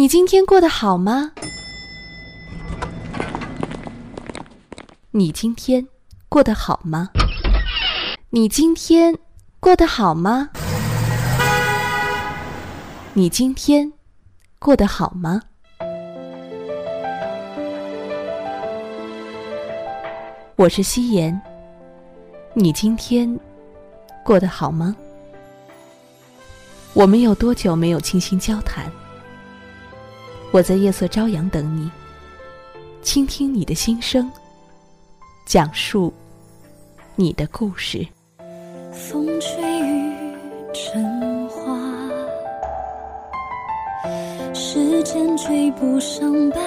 你今天过得好吗？你今天过得好吗？你今天过得好吗？你今天过得好吗？我是夕颜，你今天过得好吗？我们有多久没有倾心交谈？我在夜色朝阳等你，倾听你的心声，讲述你的故事。风吹雨成花，时间追不上白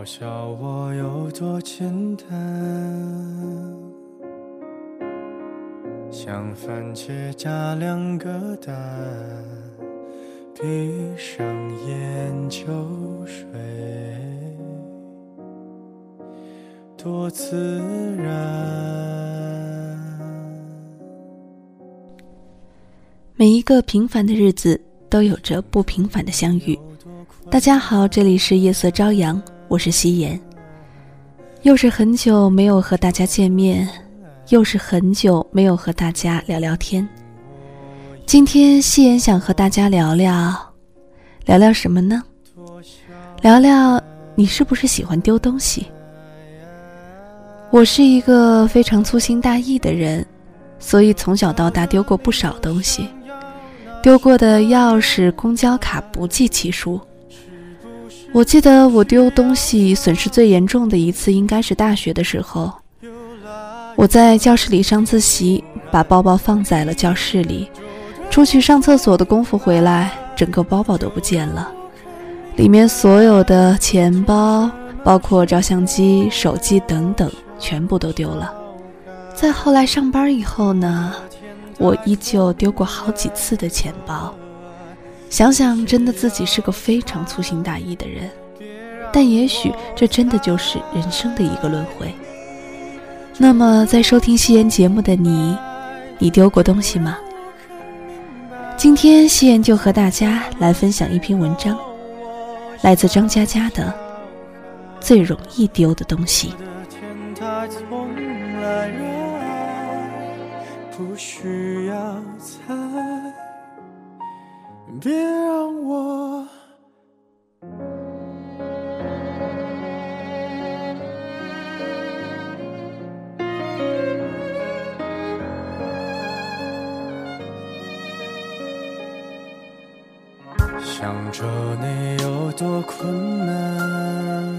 嘲笑我有多简单，像番茄加两个蛋，闭上眼就睡，多自然。每一个平凡的日子都有着不平凡的相遇。大家好，这里是夜色朝阳，我是夕颜。又是很久没有和大家见面，又是很久没有和大家聊聊天。今天夕颜想和大家聊聊，聊聊什么呢？聊聊你是不是喜欢丢东西？我是一个非常粗心大意的人，所以从小到大丢过不少东西。丢过的钥匙、公交卡不计其数。我记得我丢东西损失最严重的一次，应该是大学的时候。我在教室里上自习，把包包放在了教室里，出去上厕所的功夫回来，整个包包都不见了，里面所有的钱包，包括照相机、手机等等，全部都丢了。再后来上班以后呢？我依旧丢过好几次的钱包，想想真的自己是个非常粗心大意的人，但也许这真的就是人生的一个轮回。那么，在收听夕颜节目的你，你丢过东西吗？今天夕颜就和大家来分享一篇文章，来自张嘉佳的《最容易丢的东西》。不需要，别让我想着你有多困难，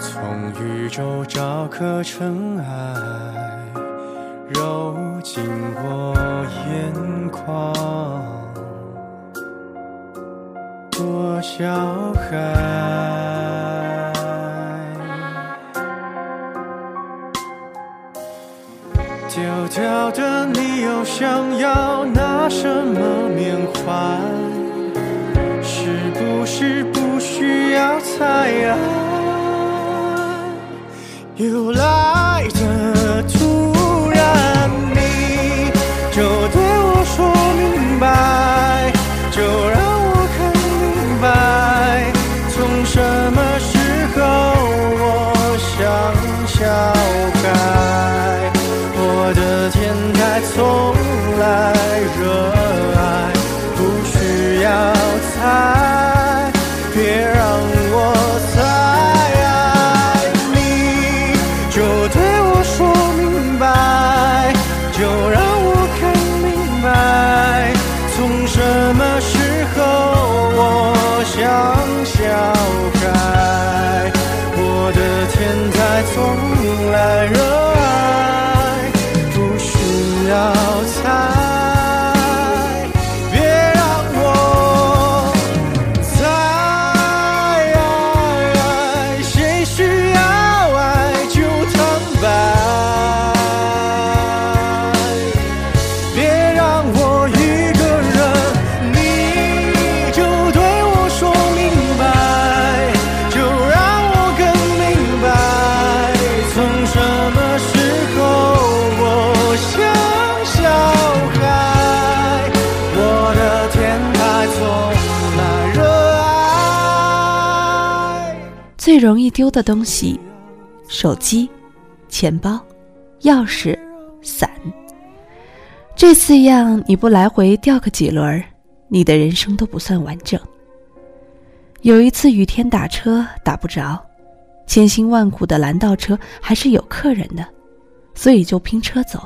从宇宙找颗尘埃。揉进我眼眶，多小孩。丢掉的你又想要拿什么缅怀？是不是不需要猜？爱又来最容易丢的东西：手机、钱包、钥匙、伞。这四样你不来回掉个几轮，你的人生都不算完整。有一次雨天打车打不着，千辛万苦的拦到车，还是有客人的，所以就拼车走。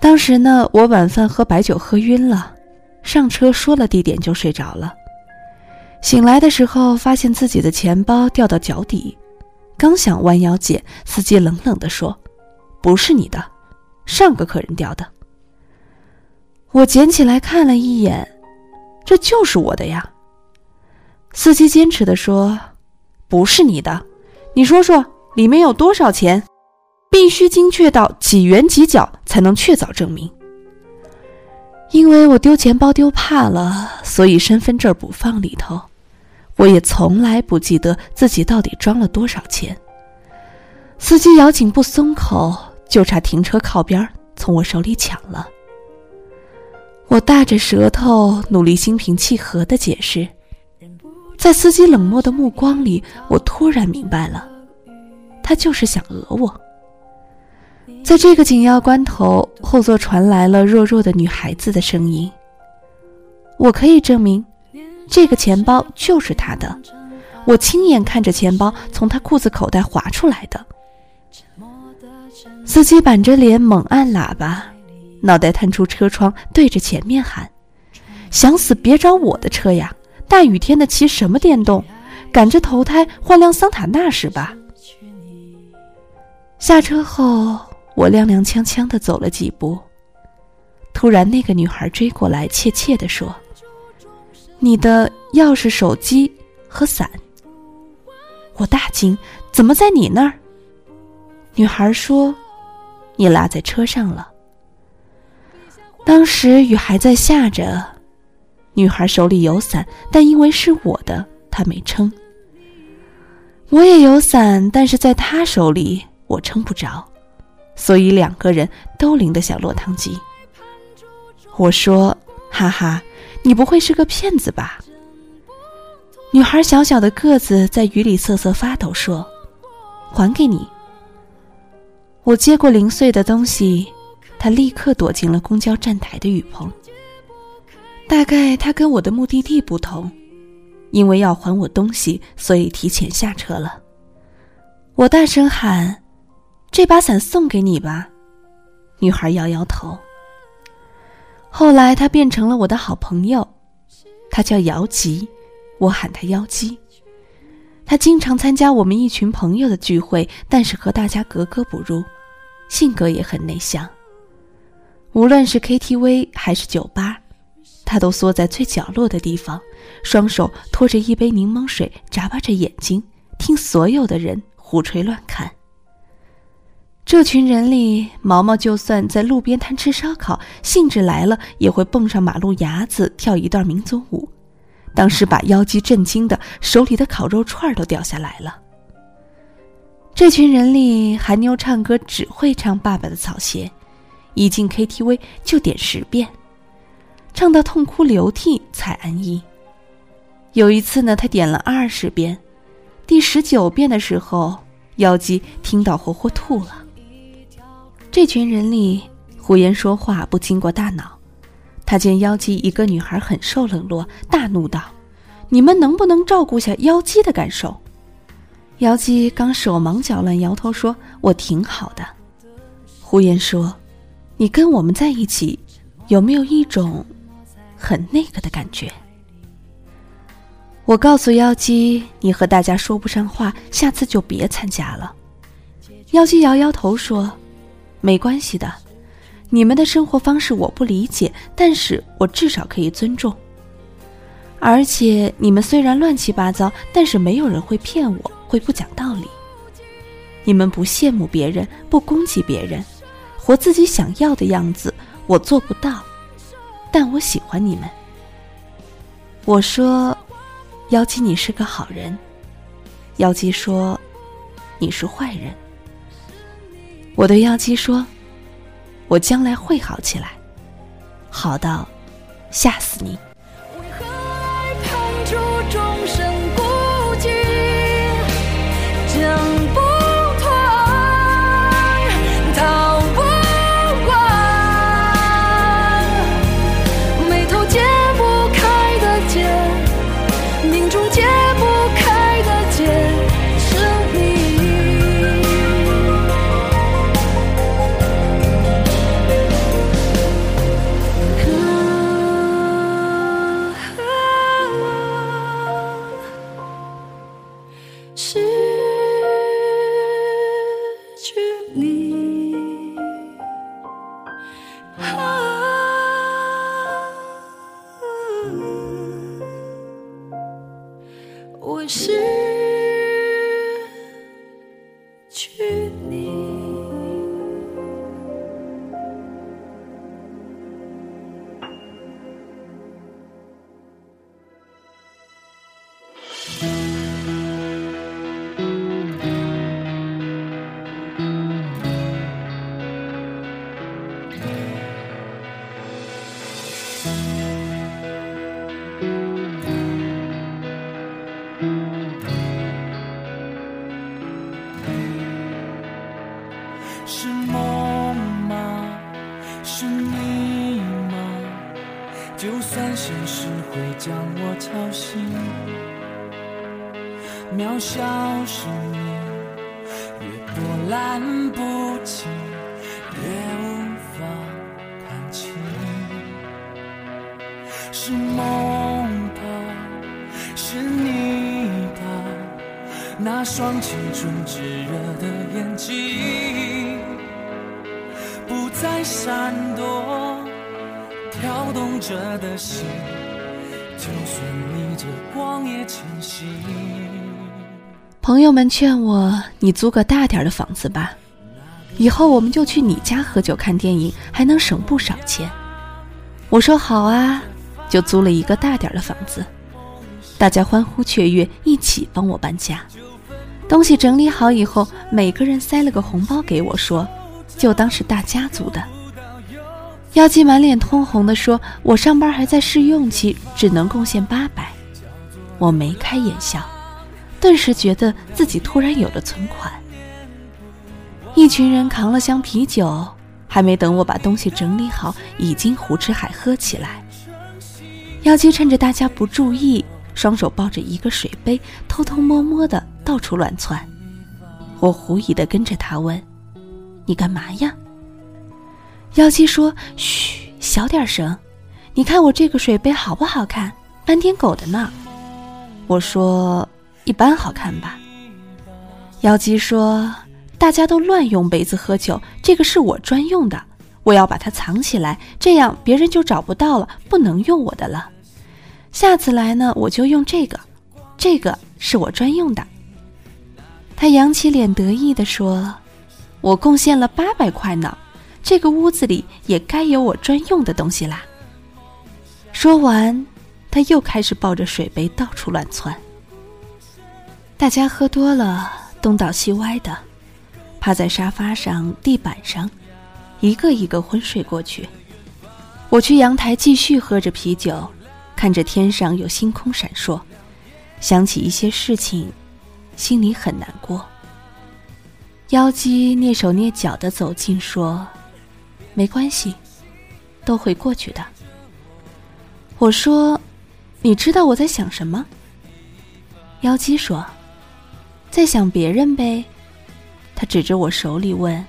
当时呢，我晚饭喝白酒喝晕了，上车说了地点就睡着了。醒来的时候，发现自己的钱包掉到脚底，刚想弯腰捡，司机冷冷地说：“不是你的，上个客人掉的。”我捡起来看了一眼，这就是我的呀。司机坚持的说：“不是你的，你说说里面有多少钱？必须精确到几元几角才能确凿证明。”因为我丢钱包丢怕了，所以身份证不放里头。我也从来不记得自己到底装了多少钱。司机咬紧不松口，就差停车靠边从我手里抢了。我大着舌头，努力心平气和的解释，在司机冷漠的目光里，我突然明白了，他就是想讹我。在这个紧要关头，后座传来了弱弱的女孩子的声音：“我可以证明，这个钱包就是他的，我亲眼看着钱包从他裤子口袋滑出来的。”司机板着脸猛按喇叭。脑袋探出车窗，对着前面喊：“想死别找我的车呀！大雨天的骑什么电动？赶着投胎换辆桑塔纳是吧？”下车后，我踉踉跄跄的走了几步，突然那个女孩追过来，怯怯的说：“你的钥匙、手机和伞。”我大惊：“怎么在你那儿？”女孩说：“你落在车上了。”当时雨还在下着，女孩手里有伞，但因为是我的，她没撑。我也有伞，但是在她手里，我撑不着，所以两个人都淋得像落汤鸡。我说：“哈哈，你不会是个骗子吧？”女孩小小的个子在雨里瑟瑟发抖，说：“还给你。”我接过零碎的东西。她立刻躲进了公交站台的雨棚。大概她跟我的目的地不同，因为要还我东西，所以提前下车了。我大声喊：“这把伞送给你吧。”女孩摇摇头。后来他变成了我的好朋友，他叫姚吉，我喊他妖姬。他经常参加我们一群朋友的聚会，但是和大家格格不入，性格也很内向。无论是 KTV 还是酒吧，他都缩在最角落的地方，双手托着一杯柠檬水，眨巴着眼睛，听所有的人胡吹乱侃。这群人里，毛毛就算在路边摊吃烧烤，兴致来了也会蹦上马路牙子跳一段民族舞，当时把妖姬震惊的，手里的烤肉串都掉下来了。这群人里，韩妞唱歌只会唱《爸爸的草鞋》。一进 KTV 就点十遍，唱到痛哭流涕才安逸。有一次呢，他点了二十遍，第十九遍的时候，妖姬听到活活吐了。这群人里，胡言说话不经过大脑。他见妖姬一个女孩很受冷落，大怒道：“你们能不能照顾下妖姬的感受？”妖姬刚手忙脚乱，摇头说：“我挺好的。”胡言说。你跟我们在一起，有没有一种很那个的感觉？我告诉妖姬，你和大家说不上话，下次就别参加了。妖姬摇摇头说：“没关系的，你们的生活方式我不理解，但是我至少可以尊重。而且你们虽然乱七八糟，但是没有人会骗我，会不讲道理。你们不羡慕别人，不攻击别人。”活自己想要的样子，我做不到，但我喜欢你们。我说：“妖姬，你是个好人。”妖姬说：“你是坏人。”我对妖姬说：“我将来会好起来，好到吓死你。”双青春炙热的眼睛，不再闪躲，跳动着的心，就算逆着光也前行。朋友们劝我，你租个大点的房子吧，以后我们就去你家喝酒看电影，还能省不少钱。我说好啊，就租了一个大点的房子。大家欢呼雀跃，一起帮我搬家。东西整理好以后，每个人塞了个红包给我，说就当是大家族的。妖姬满脸通红的说：“我上班还在试用期，只能贡献八百。”我眉开眼笑，顿时觉得自己突然有了存款。一群人扛了箱啤酒，还没等我把东西整理好，已经胡吃海喝起来。妖姬趁着大家不注意，双手抱着一个水杯，偷偷摸摸的到处乱窜。我狐疑的跟着他问：“你干嘛呀？”妖姬说：“嘘，小点声。你看我这个水杯好不好看？斑点狗的呢。”我说：“一般好看吧。”妖姬说：“大家都乱用杯子喝酒，这个是我专用的，我要把它藏起来，这样别人就找不到了，不能用我的了。下次来呢，我就用这个，这个是我专用的。”他扬起脸得意地说：“我贡献了八百块呢，这个屋子里也该有我专用的东西啦。”说完，他又开始抱着水杯到处乱窜。大家喝多了，东倒西歪的，趴在沙发上、地板上，一个一个昏睡过去。我去阳台继续喝着啤酒，看着天上有星空闪烁，想起一些事情，心里很难过。妖姬蹑手蹑脚的走近，说：“没关系，都会过去的。”我说：“你知道我在想什么？”妖姬说：“在想别人呗。”他指着我手里问：“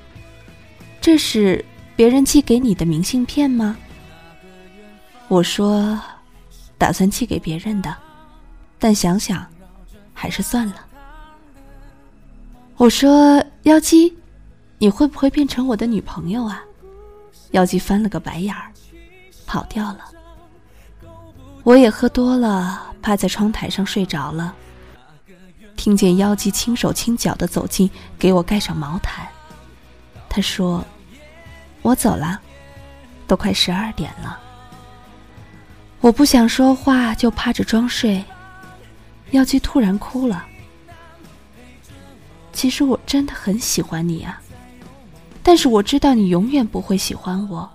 这是别人寄给你的明信片吗？”我说：“打算寄给别人的，但想想，还是算了。”我说：“妖姬，你会不会变成我的女朋友啊？”妖姬翻了个白眼儿，跑掉了。我也喝多了，趴在窗台上睡着了。听见妖姬轻手轻脚的走近，给我盖上毛毯。他说：“我走了，都快十二点了。”我不想说话，就趴着装睡。妖姬突然哭了。其实我真的很喜欢你啊，但是我知道你永远不会喜欢我。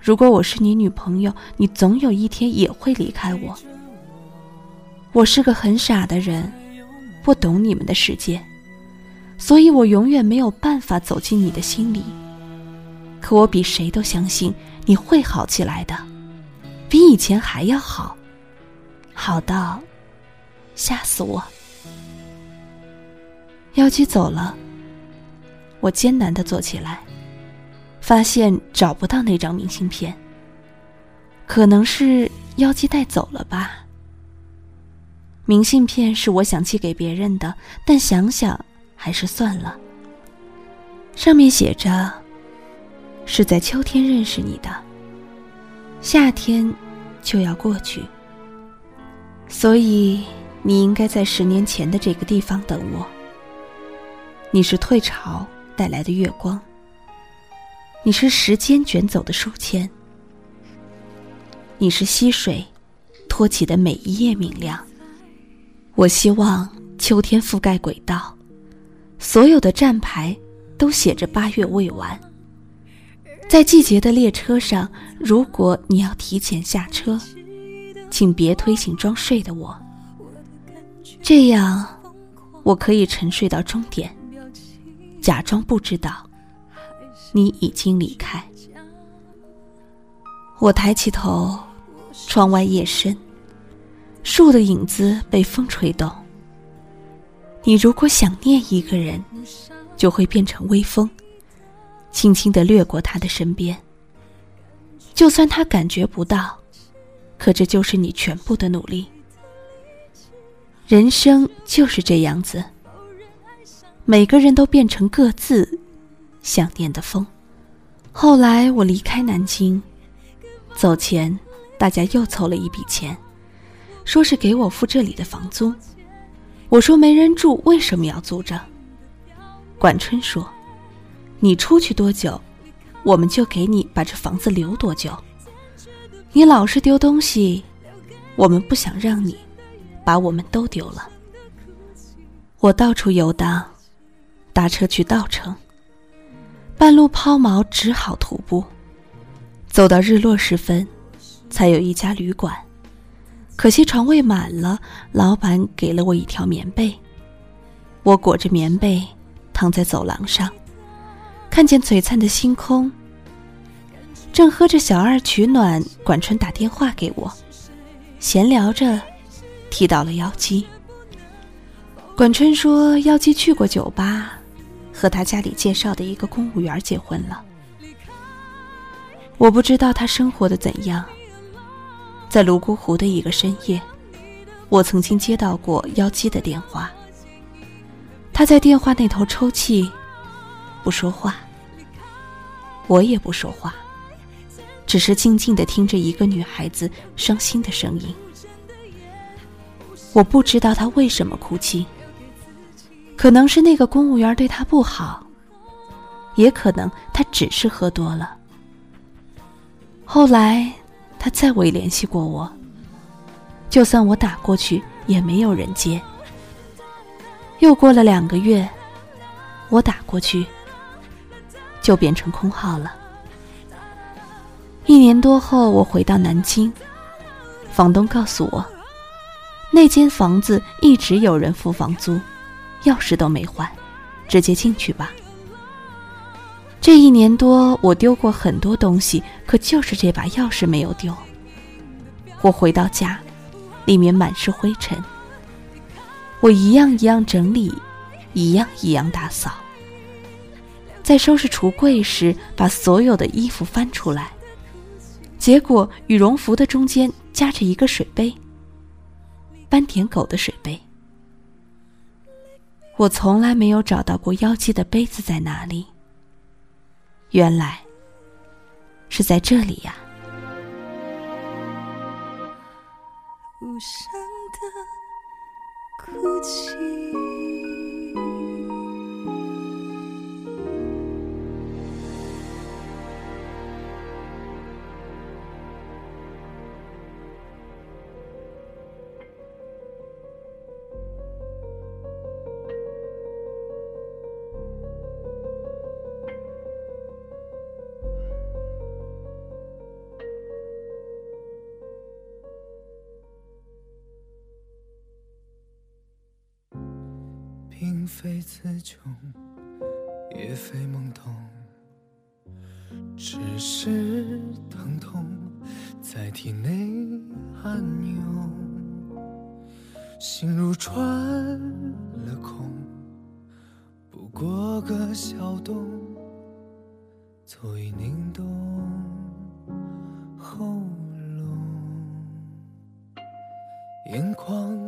如果我是你女朋友，你总有一天也会离开我。我是个很傻的人，不懂你们的世界，所以我永远没有办法走进你的心里。可我比谁都相信你会好起来的，比以前还要好，好到吓死我。妖姬走了，我艰难的坐起来。发现找不到那张明信片，可能是妖姬带走了吧。明信片是我想寄给别人的，但想想还是算了。上面写着：“是在秋天认识你的，夏天就要过去，所以你应该在十年前的这个地方等我。你是退潮带来的月光，你是时间卷走的书签，你是溪水托起的每一页明亮。我希望秋天覆盖轨道，所有的站牌都写着八月未完。在季节的列车上，如果你要提前下车，请别推醒装睡的我。这样，我可以沉睡到终点，假装不知道你已经离开。我抬起头，窗外夜深，树的影子被风吹动。你如果想念一个人，就会变成微风。轻轻的掠过他的身边，就算他感觉不到，可这就是你全部的努力。人生就是这样子，每个人都变成各自想念的风。后来我离开南京，走前，大家又凑了一笔钱，说是给我付这里的房租。我说没人住，为什么要租着？管春说。你出去多久，我们就给你把这房子留多久。你老是丢东西，我们不想让你把我们都丢了。我到处游荡，搭车去稻城，半路抛锚，只好徒步。走到日落时分，才有一家旅馆，可惜床位满了，老板给了我一条棉被。我裹着棉被躺在走廊上。看见璀璨的星空，正喝着小二取暖，管春打电话给我，闲聊着，提到了妖姬。管春说，妖姬去过酒吧，和他家里介绍的一个公务员结婚了。我不知道他生活的怎样。在泸沽湖的一个深夜，我曾经接到过妖姬的电话。他在电话那头抽泣，不说话。我也不说话，只是静静的听着一个女孩子伤心的声音。我不知道她为什么哭泣，可能是那个公务员对他不好，也可能他只是喝多了。后来，他再未联系过我，就算我打过去，也没有人接。又过了两个月，我打过去。就变成空号了。一年多后，我回到南京，房东告诉我，那间房子一直有人付房租，钥匙都没换，直接进去吧。这一年多，我丢过很多东西，可就是这把钥匙没有丢。我回到家，里面满是灰尘，我一样一样整理，一样一样打扫。在收拾橱柜时，把所有的衣服翻出来，结果羽绒服的中间夹着一个水杯，斑点狗的水杯。我从来没有找到过妖姬的杯子在哪里，原来是在这里呀。无声的哭泣。并非词穷，也非懵懂，只是疼痛在体内暗涌，心如穿了空，不过个小洞，足以凝冻喉咙，眼眶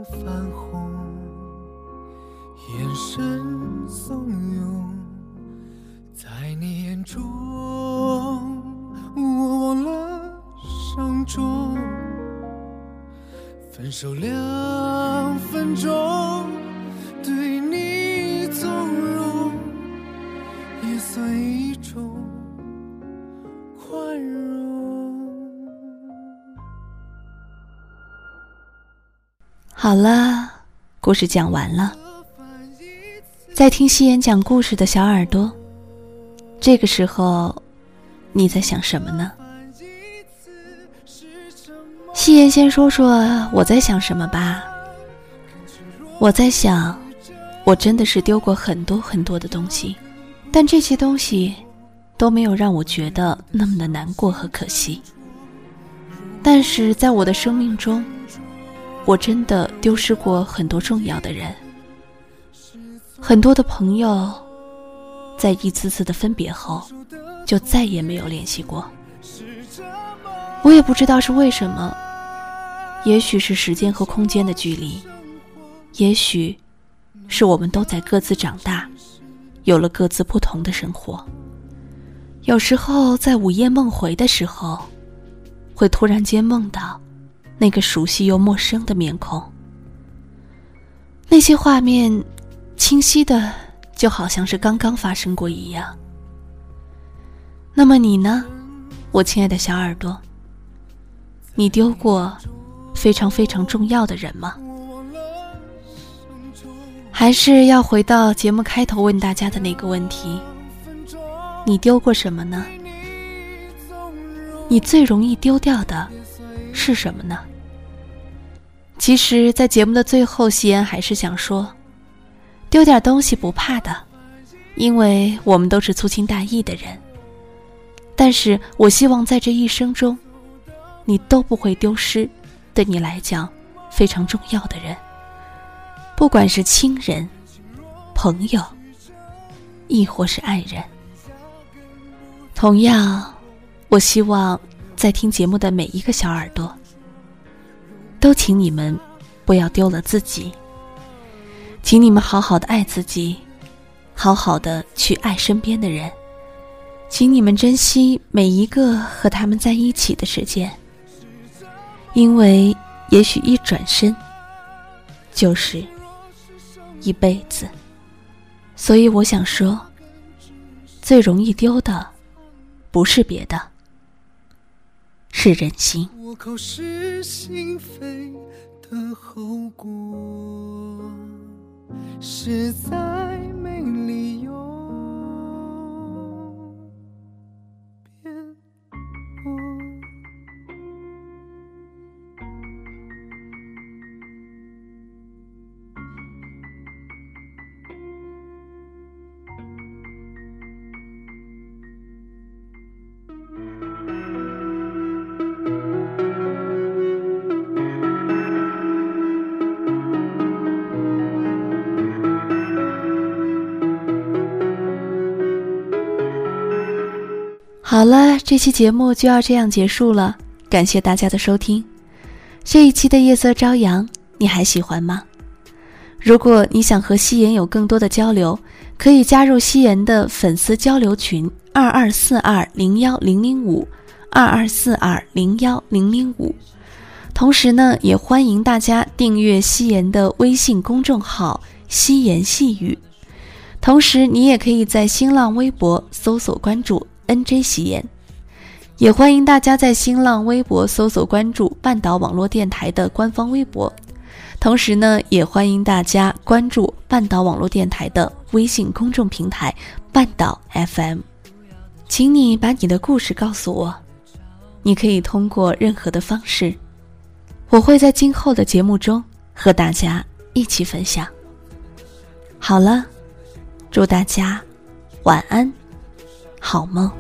好了，故事讲完了。在听夕颜讲故事的小耳朵，这个时候你在想什么呢？夕颜先说说我在想什么吧。我在想，我真的是丢过很多很多的东西，但这些东西都没有让我觉得那么的难过和可惜。但是在我的生命中，我真的丢失过很多重要的人。很多的朋友，在一次次的分别后，就再也没有联系过。我也不知道是为什么，也许是时间和空间的距离，也许是我们都在各自长大，有了各自不同的生活。有时候在午夜梦回的时候，会突然间梦到那个熟悉又陌生的面孔，那些画面。清晰的，就好像是刚刚发生过一样。那么你呢，我亲爱的小耳朵？你丢过非常非常重要的人吗？还是要回到节目开头问大家的那个问题：你丢过什么呢？你最容易丢掉的是什么呢？其实，在节目的最后，夕颜还是想说。丢点东西不怕的，因为我们都是粗心大意的人。但是我希望在这一生中，你都不会丢失对你来讲非常重要的人，不管是亲人、朋友，亦或是爱人。同样，我希望在听节目的每一个小耳朵，都请你们不要丢了自己。请你们好好的爱自己，好好的去爱身边的人，请你们珍惜每一个和他们在一起的时间，因为也许一转身就是一辈子。所以我想说，最容易丢的不是别的，是人心。口是心非的后果。实在没理由。好了，这期节目就要这样结束了，感谢大家的收听。这一期的夜色朝阳，你还喜欢吗？如果你想和夕颜有更多的交流，可以加入夕颜的粉丝交流群二二四二零幺零零五二二四二零幺零零五。同时呢，也欢迎大家订阅夕颜的微信公众号“夕颜细语”。同时，你也可以在新浪微博搜索关注。N J 喜言，也欢迎大家在新浪微博搜索关注半岛网络电台的官方微博，同时呢，也欢迎大家关注半岛网络电台的微信公众平台半岛 F M。请你把你的故事告诉我，你可以通过任何的方式，我会在今后的节目中和大家一起分享。好了，祝大家晚安。好梦。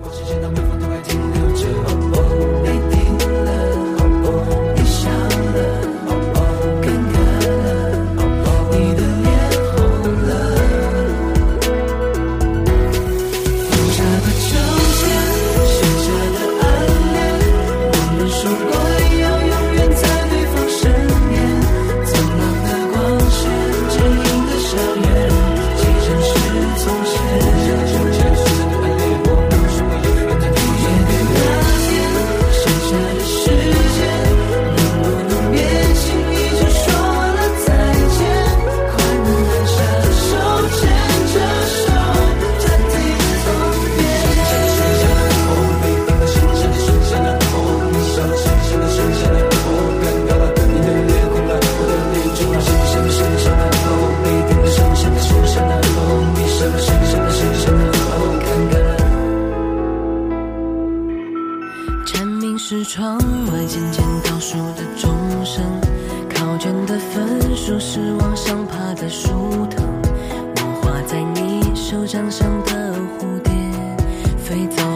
飞走。